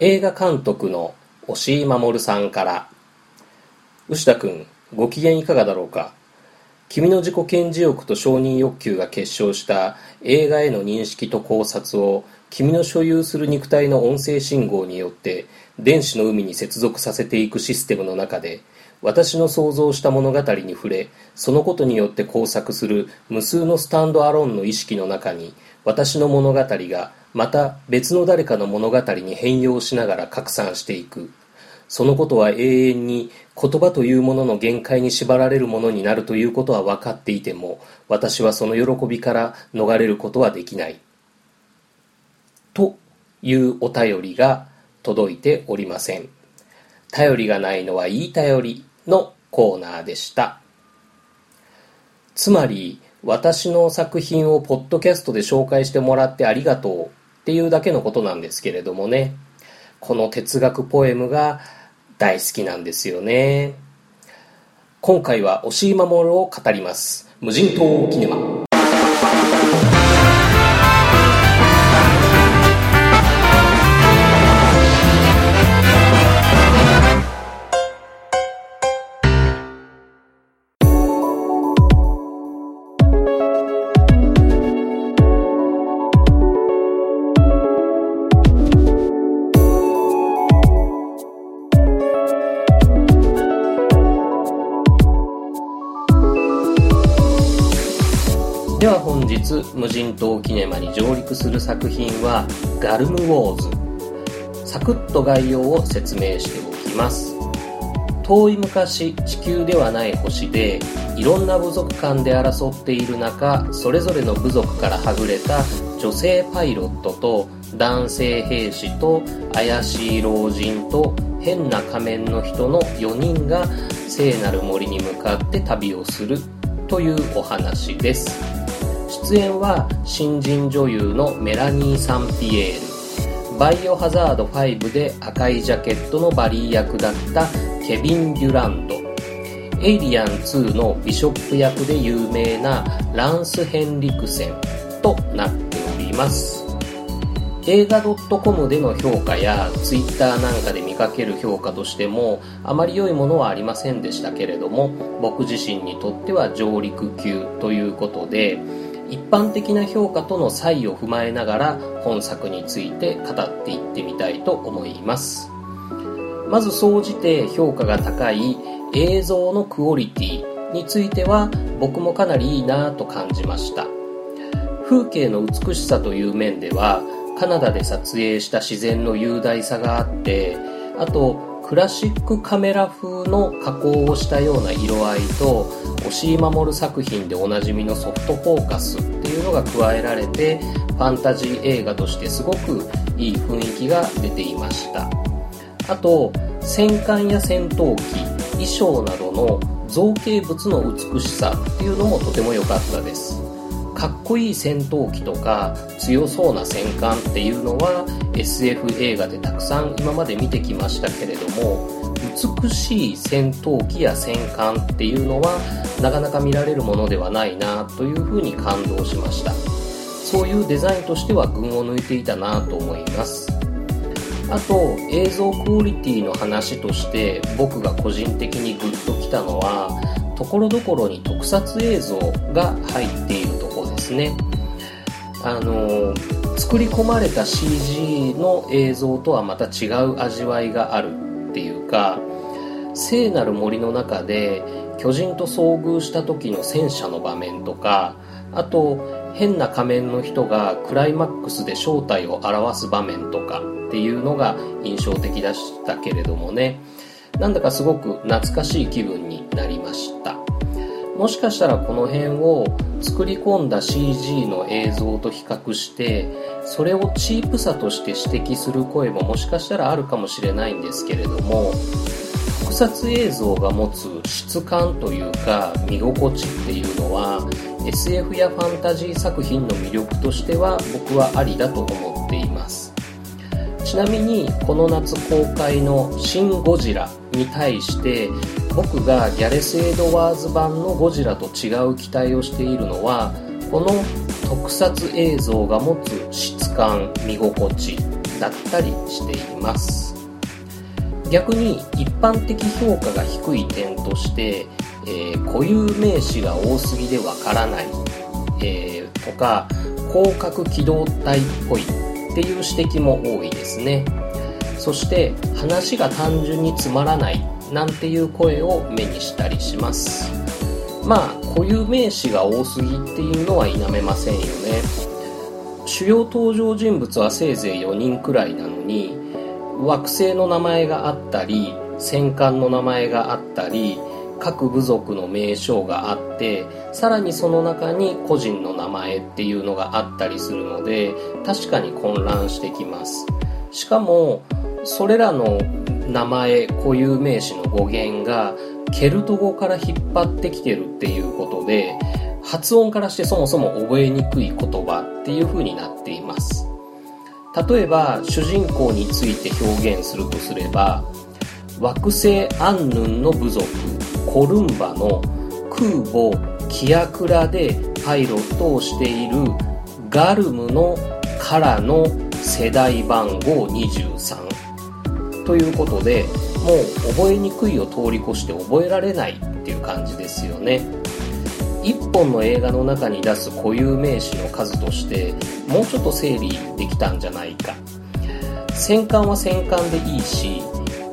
映画監督の押井守さんから牛田君ご機嫌いかがだろうか。君の自己顕示欲と承認欲求が結晶した映画への認識と考察を君の所有する肉体の音声信号によって電子の海に接続させていくシステムの中で私の想像した物語に触れそのことによって工作する無数のスタンドアローンの意識の中に私の物語がまた別の誰かの物語に変容しながら拡散していく。そのことは永遠に言葉というものの限界に縛られるものになるということは分かっていても私はその喜びから逃れることはできない。というお便りが届いておりません。頼りがないのはいい頼りのコーナーでした。つまり私の作品をポッドキャストで紹介してもらってありがとう。っていうだけのことなんですけれどもね。この哲学ポエムが大好きなんですよね。今回は押井守を語ります。無人島キネマでは本日無人島キネマに上陸する作品はガルムウォーズ。サクッと概要を説明しておきます。遠い昔地球ではない星でいろんな部族間で争っている中それぞれの部族からはぐれた女性パイロットと男性兵士と怪しい老人と変な仮面の人の4人が聖なる森に向かって旅をするというお話です。出演は新人女優のメラニー・サンピエール。バイオハザード5で赤いジャケットのバリー役だったケビン・デュランドエイリアン2のビショップ役で有名なランス・ヘンリクセンとなっております。映画 .com での評価や Twitter なんかで見かける評価としてもあまり良いものはありませんでしたけれども僕自身にとっては上陸級ということで一般的な評価との差異を踏まえながら本作について語っていってみたいと思います。まず総じて評価が高い映像のクオリティについては僕もかなりいいなと感じました。風景の美しさという面ではカナダで撮影した自然の雄大さがあってあとクラシックカメラ風の加工をしたような色合いと押井守作品でおなじみのソフトフォーカスっていうのが加えられてファンタジー映画としてすごくいい雰囲気が出ていました。あと戦艦や戦闘機衣装などの造形物の美しさっていうのもとても良かったです。かっこいい戦闘機とか強そうな戦艦っていうのは SF 映画でたくさん今まで見てきましたけれども美しい戦闘機や戦艦っていうのはなかなか見られるものではないなというふうに感動しました。そういうデザインとしては群を抜いていたなと思います。あと映像クオリティの話として僕が個人的にグッときたのはところどころに特撮映像が入っているとですね。あの作り込まれた CG の映像とはまた違う味わいがあるっていうか聖なる森の中で巨人と遭遇した時の戦車の場面とかあと変な仮面の人がクライマックスで正体を表す場面とかっていうのが印象的でしたけれどもね。なんだかすごく懐かしい気分になりました。もしかしたらこの辺を作り込んだ CG の映像と比較してそれをチープさとして指摘する声ももしかしたらあるかもしれないんですけれども特撮映像が持つ質感というか見心地っていうのは SF やファンタジー作品の魅力としては僕はありだと思っています。ちなみにこの夏公開の「シン・ゴジラ」に対して僕がギャレス・エドワーズ版のゴジラと違う期待をしているのはこの特撮映像が持つ質感見心地だったりしています。逆に一般的評価が低い点として、えー、固有名詞が多すぎでわからない、えー、とか広角機動体っぽいっていう指摘も多いですね。そして話が単純につまらないなんていう声を目にしたりします。まあ固有名詞が多すぎっていうのは否めませんよね。主要登場人物はせいぜい4人くらいなのに惑星の名前があったり戦艦の名前があったり各部族の名称があってさらにその中に個人の名前っていうのがあったりするので確かに混乱してきます。しかもそれらの名前固有名詞の語源がケルト語から引っ張ってきてるっていうことで発音からしてそもそも覚えにくい言葉っていう風になっています。例えば主人公について表現するとすれば惑星アンヌンの部族コルンバの空母キアクラでパイロットをしているガルムのからの世代番号23ということでもう覚えにくいを通り越して覚えられないっていう感じですよね。1本の映画の中に出す固有名詞の数としてもうちょっと整理できたんじゃないか。戦艦は戦艦でいいし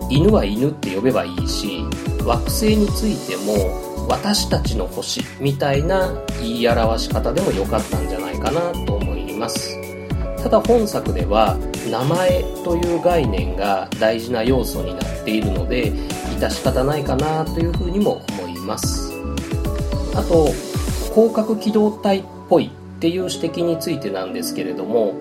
犬は犬って呼べばいいし惑星についても私たちの星みたいな言い表し方でもよかったんじゃないかなと思います。ただ本作では名前という概念が大事な要素になっているので致し方ないかなというふうにも思います。あと広角機動隊っぽいっていう指摘についてなんですけれども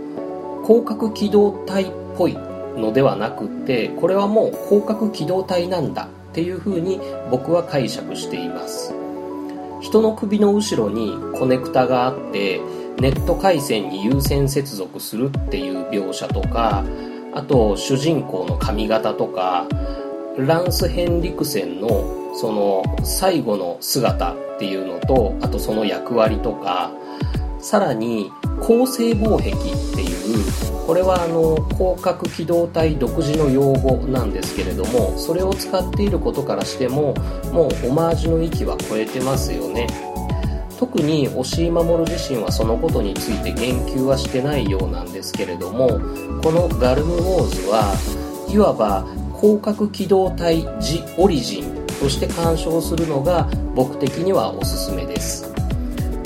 広角機動隊っぽいのではなくてこれはもう広角機動隊なんだっていうふうに僕は解釈しています。人の首の後ろにコネクタがあってネット回線に有線接続するっていう描写とかあと主人公の髪型とかランス・ヘンリクセンのその最後の姿っていうのとあとその役割とかさらに構成防壁っていうこれはあの広角機動隊独自の用語なんですけれどもそれを使っていることからしてももうオマージュの域は超えてますよね。特に押井守自身はそのことについて言及はしてないようなんですけれどもこのガルムウォーズはいわば広角機動隊ジオリジンとして鑑賞するのが僕的にはおすすめです。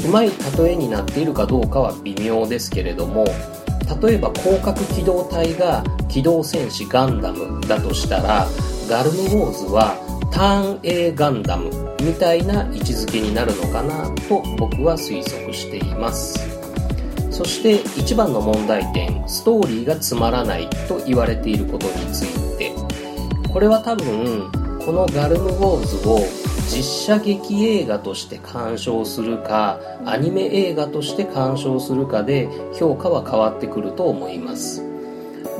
うまい例えになっているかどうかは微妙ですけれども例えば広角機動隊が機動戦士ガンダムだとしたらガルムウォーズはターン A ガンダムみたいな位置づけになるのかなと僕は推測しています。そして一番の問題点ストーリーがつまらないと言われていることについてこれは多分このガルムウォーズを実写劇映画として鑑賞するかアニメ映画として鑑賞するかで評価は変わってくると思います。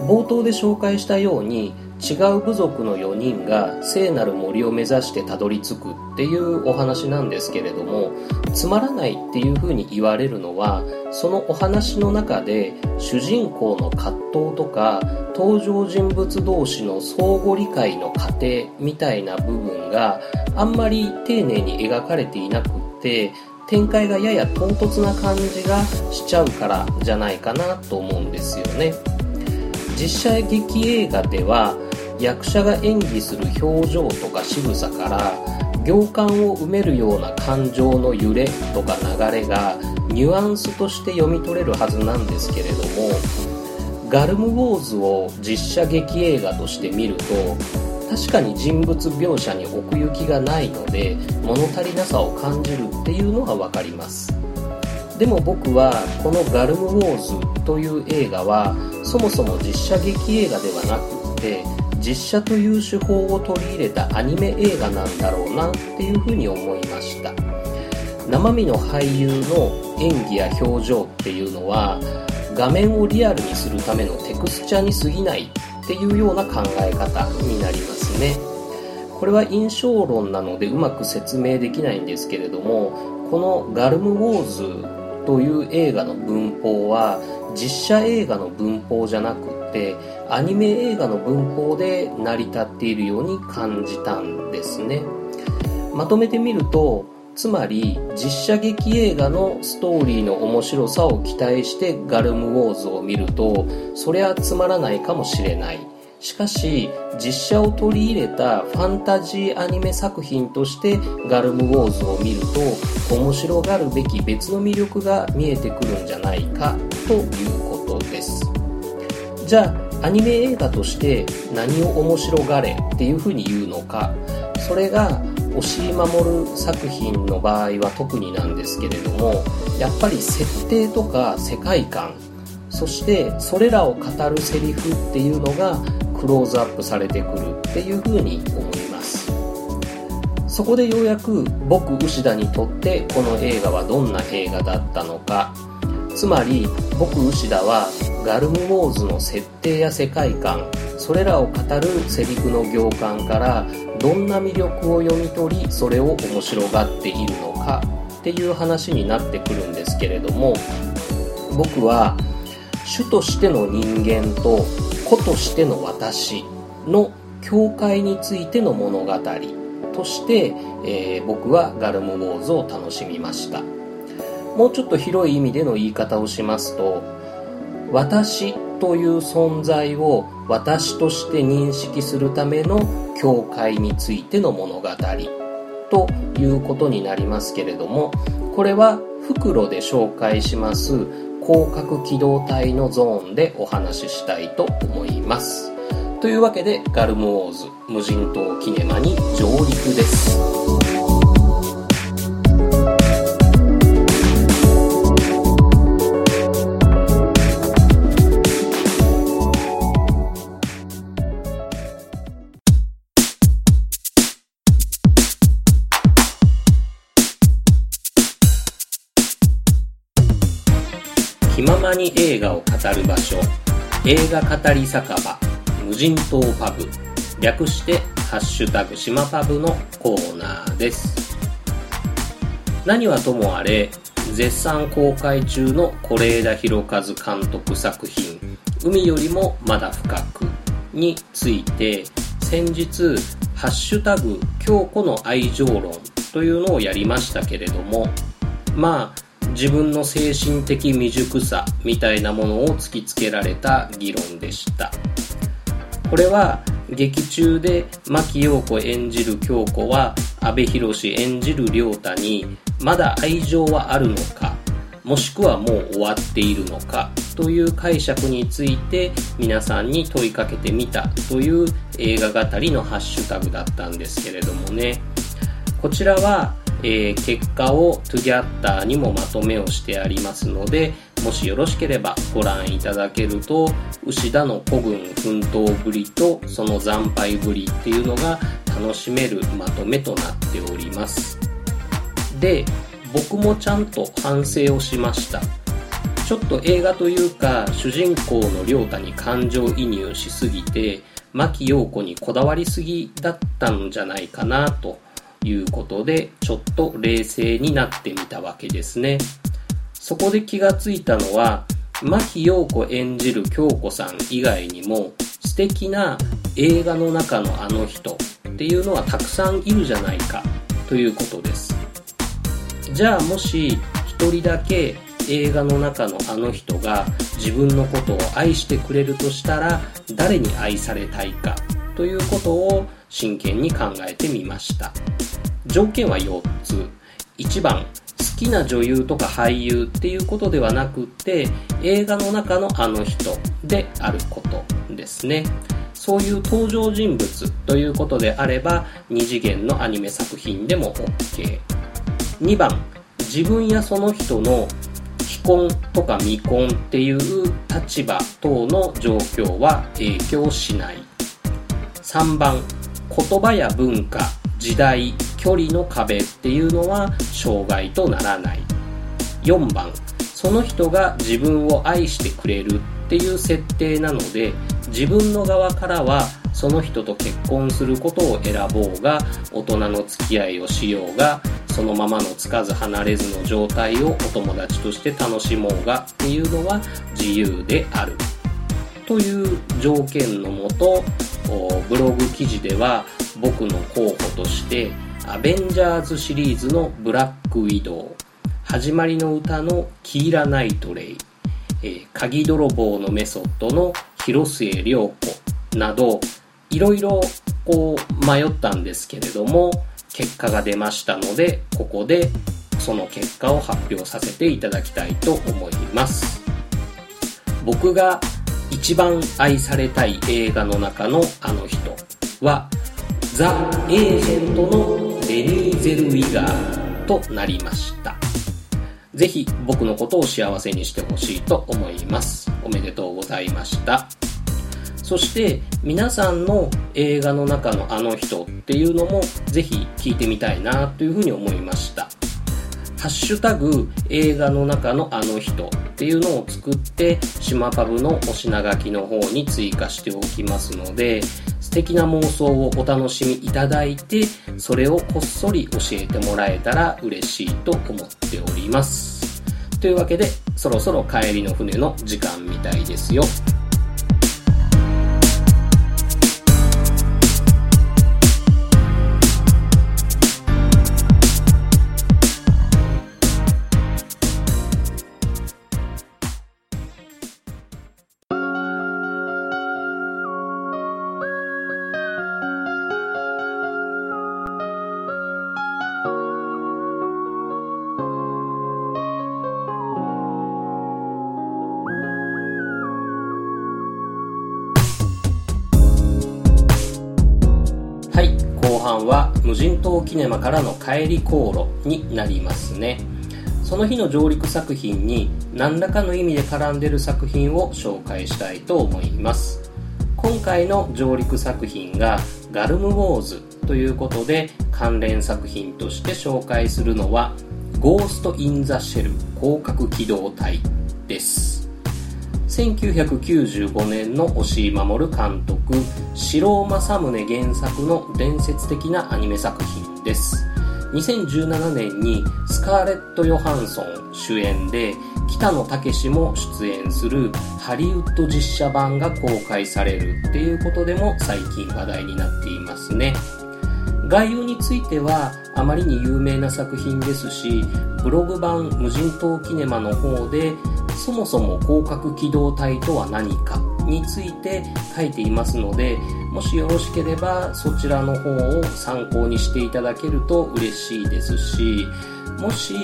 冒頭で紹介したように違う部族の4人が聖なる森を目指してたどり着くっていうお話なんですけれどもつまらないっていうふうに言われるのはそのお話の中で主人公の葛藤とか登場人物同士の相互理解の過程みたいな部分があんまり丁寧に描かれていなくって展開がやや唐突な感じがしちゃうからじゃないかなと思うんですよね。実写劇映画では役者が演技する表情とか仕草から行間を埋めるような感情の揺れとか流れがニュアンスとして読み取れるはずなんですけれどもガルムウォーズを実写劇映画として見ると確かに人物描写に奥行きがないので物足りなさを感じるっていうのは分かります。でも僕はこのガルムウォーズという映画はそもそも実写劇映画ではなくって実写という手法を取り入れたアニメ映画なんだろうなっていうふうに思いました。生身の俳優の演技や表情っていうのは画面をリアルにするためのテクスチャに過ぎないっていうような考え方になりますね。これは印象論なのでうまく説明できないんですけれどもこのガルムウォーズという映画の文法は実写映画の文法じゃなくってアニメ映画の文法で成り立っているように感じたんですね。まとめてみるとつまり実写劇映画のストーリーの面白さを期待してガルムウォーズを見るとそりゃつまらないかもしれない。しかし実写を取り入れたファンタジーアニメ作品としてガルムウォーズを見ると面白がるべき別の魅力が見えてくるんじゃないかということです。じゃあアニメ映画として何を面白がれっていうふうに言うのかそれが押井守作品の場合は特になんですけれどもやっぱり設定とか世界観そしてそれらを語るセリフっていうのがクローズアップされてくるっていうふうに思います。そこでようやく僕牛田にとってこの映画はどんな映画だったのかつまり僕牛田はガルムウォーズの設定や世界観それらを語るセリフの行間からどんな魅力を読み取りそれを面白がっているのかっていう話になってくるんですけれども僕は主としての人間と子としての私の境界についての物語として、えー、僕はガルムウォーズを楽しみました。もうちょっと広い意味での言い方をしますと私という存在を私として認識するための境界についての物語ということになりますけれどもこれは袋で紹介します広角機動隊のゾーンでお話ししたいと思います。というわけで、ガルムウォーズ無人島キネマに上陸です。まに映画を語る場所。映画語り酒場。無人島パブ。略してハッシュタグ島パブのコーナーです。何はともあれ絶賛公開中の是枝裕和監督作品「海よりもまだ深く」について先日「ハッシュタグ京子の愛情論」というのをやりましたけれどもまあ自分の精神的未熟さみたいなものを突きつけられた議論でした。これは劇中で牧陽子演じる京子は阿部寛演じる亮太にまだ愛情はあるのかもしくはもう終わっているのかという解釈について皆さんに問いかけてみたという映画語りのハッシュタグだったんですけれどもね。こちらはえー、結果を Together にもまとめをしてありますのでもしよろしければご覧いただけると牛田の古軍奮闘ぶりとその惨敗ぶりっていうのが楽しめるまとめとなっております。で僕もちゃんと反省をしました。ちょっと映画というか主人公の亮太に感情移入しすぎて牧陽子にこだわりすぎだったんじゃないかなということで、ちょっと冷静になってみたわけですね。そこで気がついたのは、牧陽子演じる京子さん以外にも、素敵な映画の中のあの人っていうのはたくさんいるじゃないかということです。じゃあもし一人だけ映画の中のあの人が自分のことを愛してくれるとしたら誰に愛されたいかということを真剣に考えてみました。条件は4つ。1番好きな女優とか俳優っていうことではなくて映画の中のあの人であることですね。そういう登場人物ということであれば2次元のアニメ作品でも OK2 番自分やその人の既婚とか未婚っていう立場等の状況は影響しない。3番言葉や文化時代距離の壁っていうのは障害とならない。4番その人が自分を愛してくれるっていう設定なので自分の側からはその人と結婚することを選ぼうが大人の付き合いをしようがそのままのつかず離れずの状態をお友達として楽しもうがっていうのは自由である。という条件のもとブログ記事では僕の候補としてアベンジャーズシリーズのブラックウィドウ始まりの歌のキーラ・ナイトレイ、えー、鍵泥棒のメソッドの広末涼子などいろいろこう迷ったんですけれども結果が出ましたのでここでその結果を発表させていただきたいと思います。僕が一番愛されたい映画の中のあの人はザ・エージェントのレニー・ゼルウィガーとなりました。ぜひ僕のことを幸せにしてほしいと思います。おめでとうございました。そして皆さんの映画の中のあの人っていうのもぜひ聞いてみたいなというふうに思いました。ハッシュタグ映画の中のあの人っていうのを作って島株のお品書きの方に追加しておきますので素敵な妄想をお楽しみいただいてそれをこっそり教えてもらえたら嬉しいと思っております。というわけでそろそろ帰りの船の時間みたいですよ。人島キネマからの帰り航路になりますね。その日の上陸作品に何らかの意味で絡んでる作品を紹介したいと思います。今回の上陸作品がガルムウォーズということで関連作品として紹介するのはゴースト・イン・ザ・シェル広角機動隊です。1995年の押井守監督城尾正宗原作の伝説的なアニメ作品です。2017年にスカーレット・ヨハンソン主演で北野武も出演するハリウッド実写版が公開されるっていうことでも最近話題になっていますね。概要についてはあまりに有名な作品ですしブログ版無人島キネマの方でそもそも広角機動隊とは何かについて書いていますのでもしよろしければそちらの方を参考にしていただけると嬉しいですしもし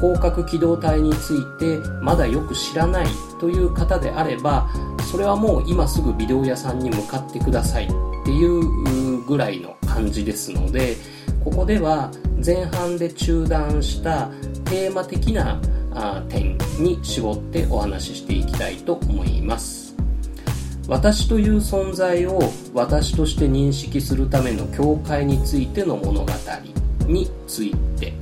広角機動隊についてまだよく知らないという方であればそれはもう今すぐビデオ屋さんに向かってくださいっていうぐらいの感じですのでここでは前半で中断したテーマ的な点に絞ってお話ししていきたいと思います。私という存在を私として認識するための境界についての物語について。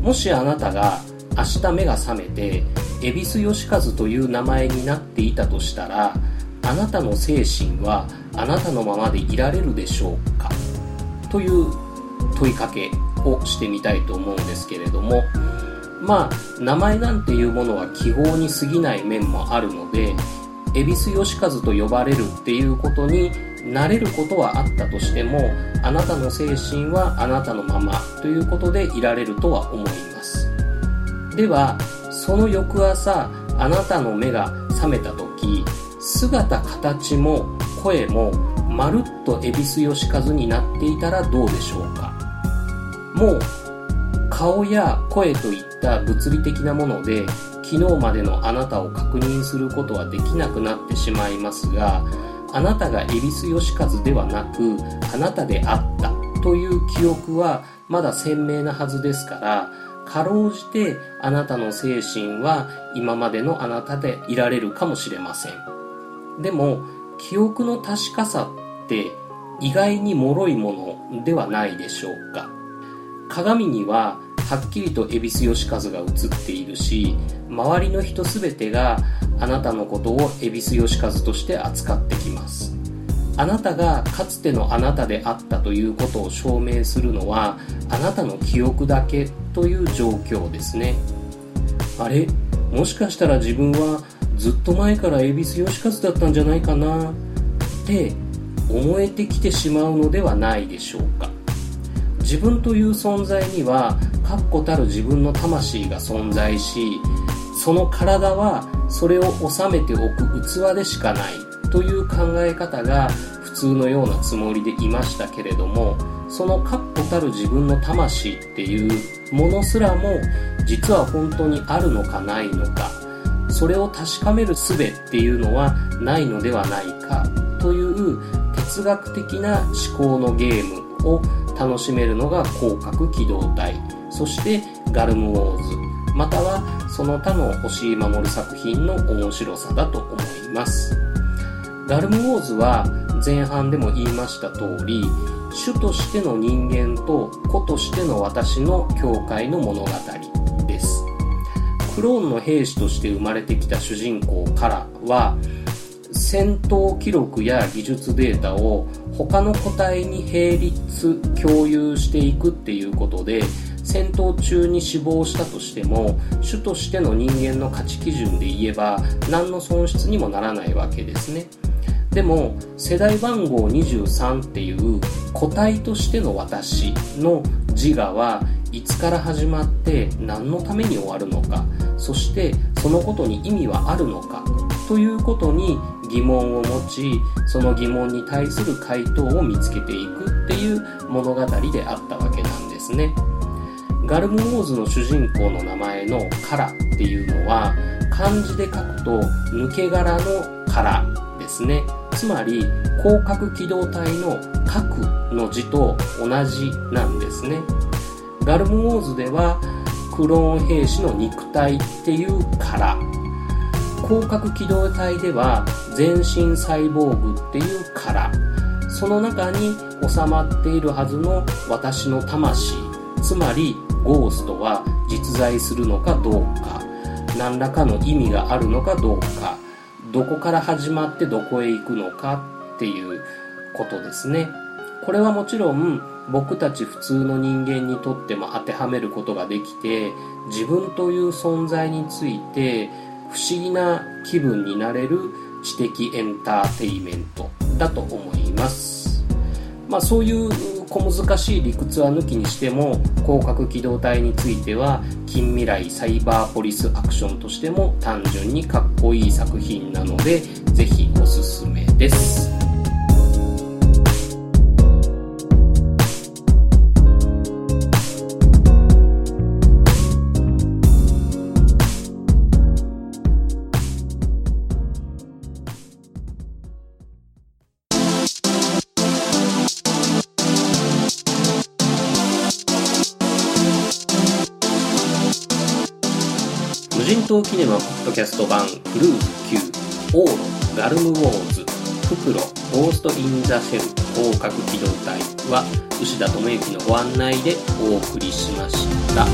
もしあなたが明日目が覚めて恵比寿義和という名前になっていたとしたらあなたの精神はあなたのままでいられるでしょうか？という問いかけをしてみたいと思うんですけれどもまあ名前なんていうものは記号に過ぎない面もあるので恵比寿義和と呼ばれるっていうことになれることはあったとしてもあなたの精神はあなたのままということでいられるとは思います。ではその翌朝あなたの目が覚めた時姿形も声もまるっと恵比寿義和になっていたらどうでしょうか。もう顔や声といった物理的なもので昨日までのあなたを確認することはできなくなってしまいますがあなたが恵比寿義和ではなくあなたであったという記憶はまだ鮮明なはずですからかろうじてあなたの精神は今までのあなたでいられるかもしれません。でも記憶の確かさって意外に脆いものではないでしょうか。鏡にははっきりと恵比寿義和が映っているし周りの人全てがあなたのことを恵比寿義和として扱ってきます。あなたがかつてのあなたであったということを証明するのはあなたの記憶だけという状況ですね。あれ？もしかしたら自分はずっと前から恵比寿義和だったんじゃないかなって思えてきてしまうのではないでしょうか。自分という存在には確固たる自分の魂が存在しその体はそれを収めておく器でしかないという考え方が普通のようなつもりでいましたけれどもその確固たる自分の魂っていうものすらも実は本当にあるのかないのかそれを確かめる術っていうのはないのではないかという哲学的な思考のゲームを楽しめるのが広角機動隊。そしてガルムウォーズ。またはその他の星井守作品の面白さだと思います。ガルムウォーズは前半でも言いました通り主としての人間と子としての私の境界の物語です。クローンの兵士として生まれてきた主人公からは戦闘記録や技術データを他の個体に並立共有していくっていうことで戦闘中に死亡したとしても主としての人間の価値基準で言えば何の損失にもならないわけですね。でも世代番号23っていう個体としての私の自我はいつから始まって何のために終わるのかそしてそのことに意味はあるのかということに疑問を持ちその疑問に対する回答を見つけていくっていう物語であったわけなんですね。ガルムウォーズの主人公の名前の「カラ」っていうのは漢字で書くと抜け殻の殻ですね。つまり広角機動隊の「核」の字と同じなんですね。ガルムウォーズではクローン兵士の肉体っていう殻。広角機動隊では全身サイボーグっていう殻。その中に収まっているはずの私の魂。つまりゴーストは実在するのかどうか。何らかの意味があるのかどうか。どこから始まってどこへ行くのかっていうことですね。これはもちろん僕たち普通の人間にとっても当てはめることができて自分という存在について不思議な気分になれる知的エンターテイメントだと思います。まあそういう小難しい理屈は抜きにしても広角機動隊については近未来サイバーポリスアクションとしても単純にかっこいい作品なのでぜひおすすめです。人島キネマポッドキャスト版クルーズ9オーロガルムウォーズフクロゴースト・イン・ザ・シェル広角機動隊は牛田智之のご案内でお送りしました。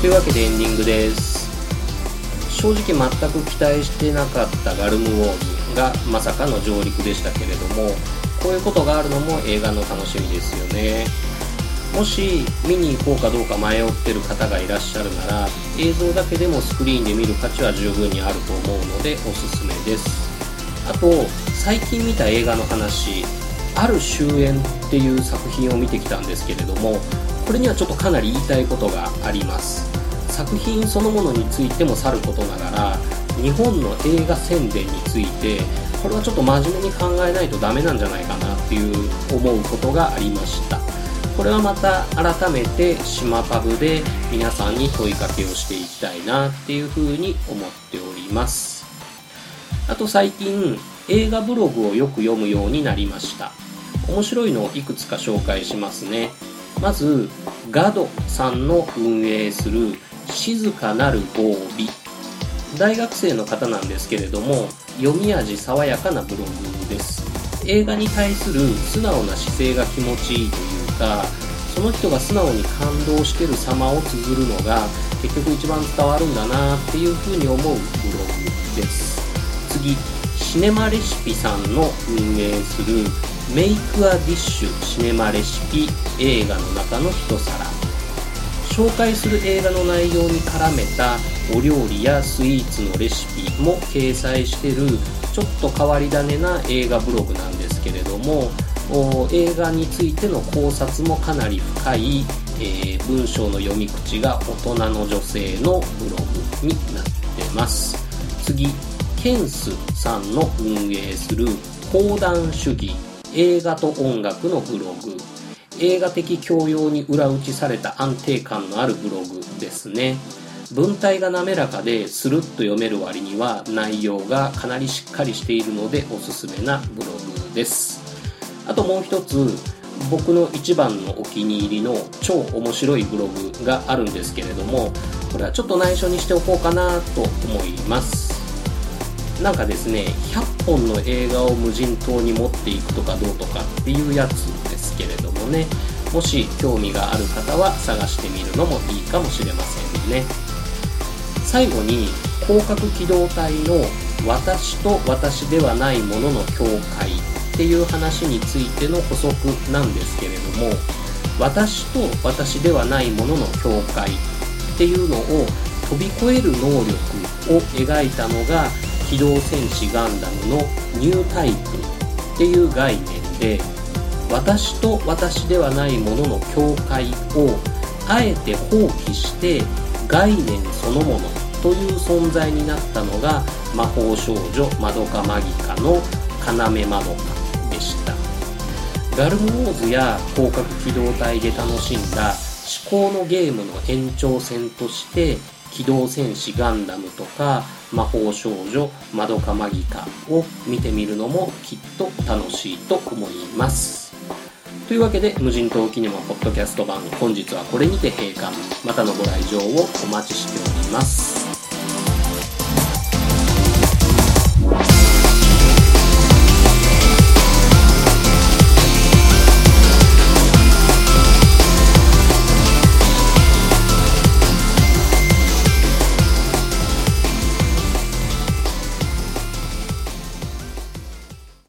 というわけでエンディングです。正直全く期待してなかったガルムウォーズ。がまさかの上陸でしたけれどもこういうことがあるのも映画の楽しみですよね。もし見に行こうかどうか迷ってる方がいらっしゃるなら映像だけでもスクリーンで見る価値は十分にあると思うのでおすすめです。あと最近見た映画の話「ある終焉」っていう作品を見てきたんですけれどもこれにはちょっとかなり言いたいことがあります。作品そのものについてもさることながら日本の映画宣伝についてこれはちょっと真面目に考えないとダメなんじゃないかなっていう思うことがありました。これはまた改めて島パブで皆さんに問いかけをしていきたいなっていうふうに思っております。あと最近映画ブログをよく読むようになりました。面白いのをいくつか紹介しますね。まずガドさんの運営する静かなる合理大学生の方なんですけれども読み味爽やかなブログです。映画に対する素直な姿勢が気持ちいいというかその人が素直に感動してる様を綴るのが結局一番伝わるんだなっていうふうに思うブログです。次シネマレシピさんの運営するメイクアディッシュシネマレシピ映画の中の一皿。紹介する映画の内容に絡めたお料理やスイーツのレシピも掲載してるちょっと変わり種な映画ブログなんですけれども映画についての考察もかなり深い、えー、文章の読み口が大人の女性のブログになってます。次ケンスさんの運営する講談主義映画と音楽のブログ。映画的教養に裏打ちされた安定感のあるブログですね。文体が滑らかでスルッと読める割には内容がかなりしっかりしているのでおすすめなブログです。あともう一つ僕の一番のお気に入りの超面白いブログがあるんですけれどもこれはちょっと内緒にしておこうかなと思います。なんかですね100本の映画を無人島に持っていくとかどうとかっていうやつですけれどもね。もし興味がある方は探してみるのもいいかもしれませんね。最後に広角機動隊の私と私ではないものの境界っていう話についての補足なんですけれども私と私ではないものの境界っていうのを飛び越える能力を描いたのが機動戦士ガンダムのニュータイプっていう概念で私と私ではないものの境界をあえて放棄して概念そのものという存在になったのが魔法少女マドカマギカの要マドカでした。ガルムウォーズや広角機動隊で楽しんだ思考のゲームの延長線として機動戦士ガンダムとか魔法少女マドカマギカを見てみるのもきっと楽しいと思います。というわけで無人島キネマポッドキャスト版本日はこれにて閉館。またのご来場をお待ちしております。